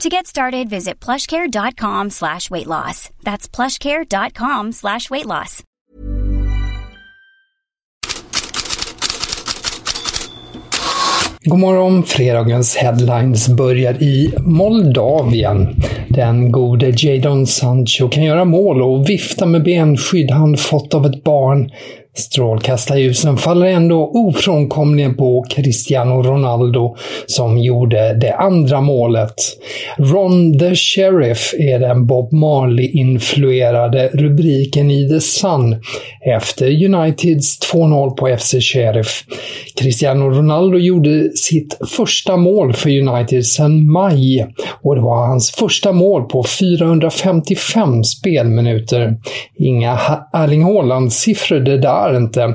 To get started, visit plushcare.com slash weight loss. That's plushcare.com slash weight loss. God morgon! Fredagens headlines börjar i Moldavien. Den gode Jadon Sancho kan göra mål och vifta med benskydd han fått av ett barn. Strålkastarljusen faller ändå ofrånkomligen på Cristiano Ronaldo som gjorde det andra målet. Ron the Sheriff är den Bob Marley-influerade rubriken i The Sun efter Uniteds 2-0 på FC Sheriff. Cristiano Ronaldo gjorde sitt första mål för United sedan maj och det var hans första mål på 455 spelminuter. Inga Erling Haaland-siffror det där inte.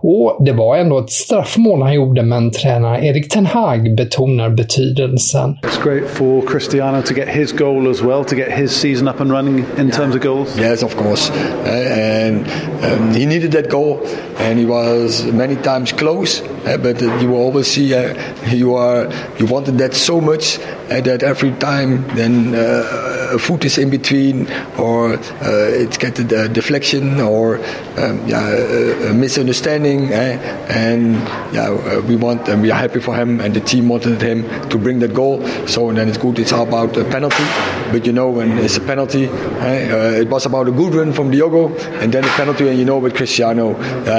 Och det var ändå ett straffmål han gjorde, men tränare Erik Ten Hag betonar betydelsen. It's great for Cristiano to get his goal as well, to get his season up and running in terms of goals. Yes, of course. Uh, and um, he needed that goal, and he was many times close. Uh, but uh, you will always see uh, you are you wanted that so much uh, that every time then uh, a foot is in between, or it's get a deflection, or um, yeah, a misunderstanding. Eh? And yeah, we want and we are happy for him, and the team wanted him to bring that goal. So then it's good. It's all about a penalty, but you know when it's a penalty, eh? it was about a good run from Diogo, and then a penalty, and you know with Cristiano,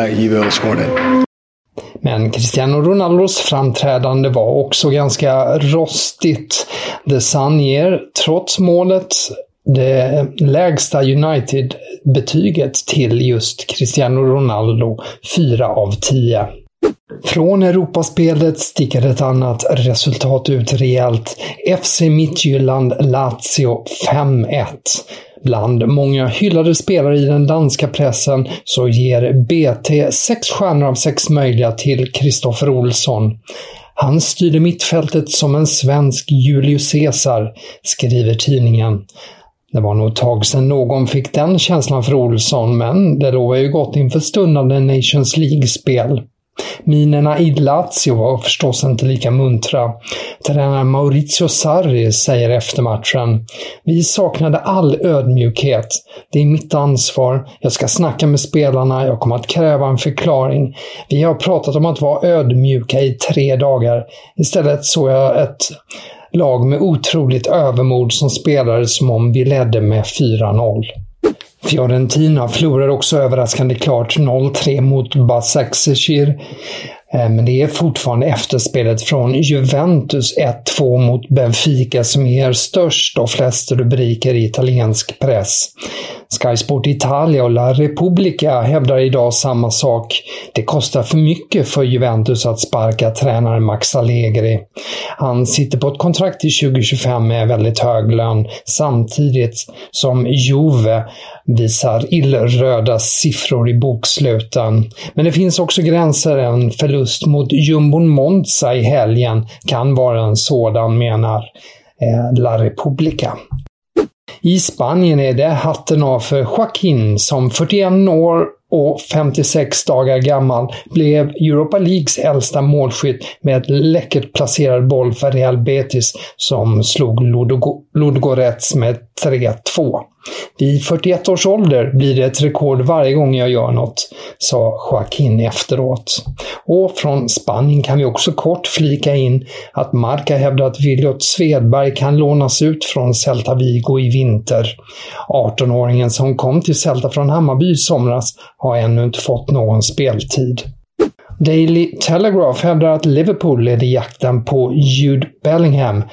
he will score that. Men Cristiano Ronaldos framträdande var också ganska rostigt. The Sun ger, trots målet, det lägsta United-betyget till just Cristiano Ronaldo, 4 av 10. Från Europaspelet sticker ett annat resultat ut rejält. FC Midtjylland Lazio 5-1. Bland många hyllade spelare i den danska pressen så ger BT sex stjärnor av sex möjliga till Kristoffer Olsson. Han styrde mittfältet som en svensk Julius Caesar, skriver tidningen. Det var nog ett tag sedan någon fick den känslan för Olsson, men det lovar ju gott inför stundande Nations League-spel. Minerna i Lazio var förstås inte lika muntra. Tränare Maurizio Sarri säger efter matchen. Vi saknade all ödmjukhet. Det är mitt ansvar. Jag ska snacka med spelarna. Jag kommer att kräva en förklaring. Vi har pratat om att vara ödmjuka i tre dagar. Istället såg jag ett lag med otroligt övermod som spelade som om vi ledde med 4-0. Fiorentina förlorar också överraskande klart 0-3 mot Basaksehir. Eh, men det är fortfarande efterspelet från Juventus 1-2 mot Benfica som ger störst och flest rubriker i italiensk press. Sky Sport Italia och La Repubblica hävdar idag samma sak. Det kostar för mycket för Juventus att sparka tränaren Max Allegri. Han sitter på ett kontrakt till 2025 med väldigt hög lön samtidigt som Juve visar illröda siffror i boksluten. Men det finns också gränser. En förlust mot jumbon Monza i helgen kan vara en sådan, menar eh, La Repubblica. I Spanien är det hatten av för Joaquin som 41 år och 56 dagar gammal blev Europa Leagues äldsta målskytt med ett läckert placerad boll för Real Betis som slog Ludogorets med 3-2. Vid 41 års ålder blir det ett rekord varje gång jag gör något, sa Joaquin efteråt. Och från Spanien kan vi också kort flika in att Marca hävdar att Williot Svedberg kan lånas ut från Celta Vigo i vinter. 18-åringen som kom till Celta från Hammarby i somras har ännu inte fått någon speltid. Daily Telegraph hävdar att Liverpool leder jakten på Jude Bellingham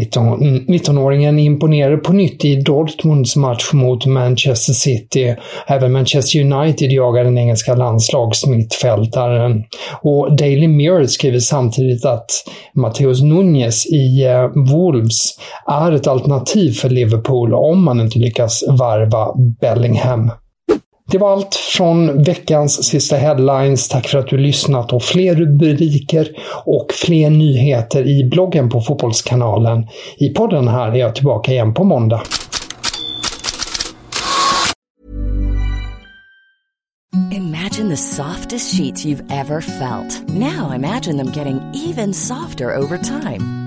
19-åringen imponerade på nytt i Dortmunds match mot Manchester City. Även Manchester United jagar den engelska landslagsmittfältaren. Och Daily Mirror skriver samtidigt att Mateus Nunes i eh, Wolves är ett alternativ för Liverpool om man inte lyckas varva Bellingham. Det var allt från veckans sista headlines. Tack för att du lyssnat och fler rubriker och fler nyheter i bloggen på Fotbollskanalen. I podden här är jag tillbaka igen på måndag. Imagine the softest sheets you've ever felt. Now imagine them getting even softer over time.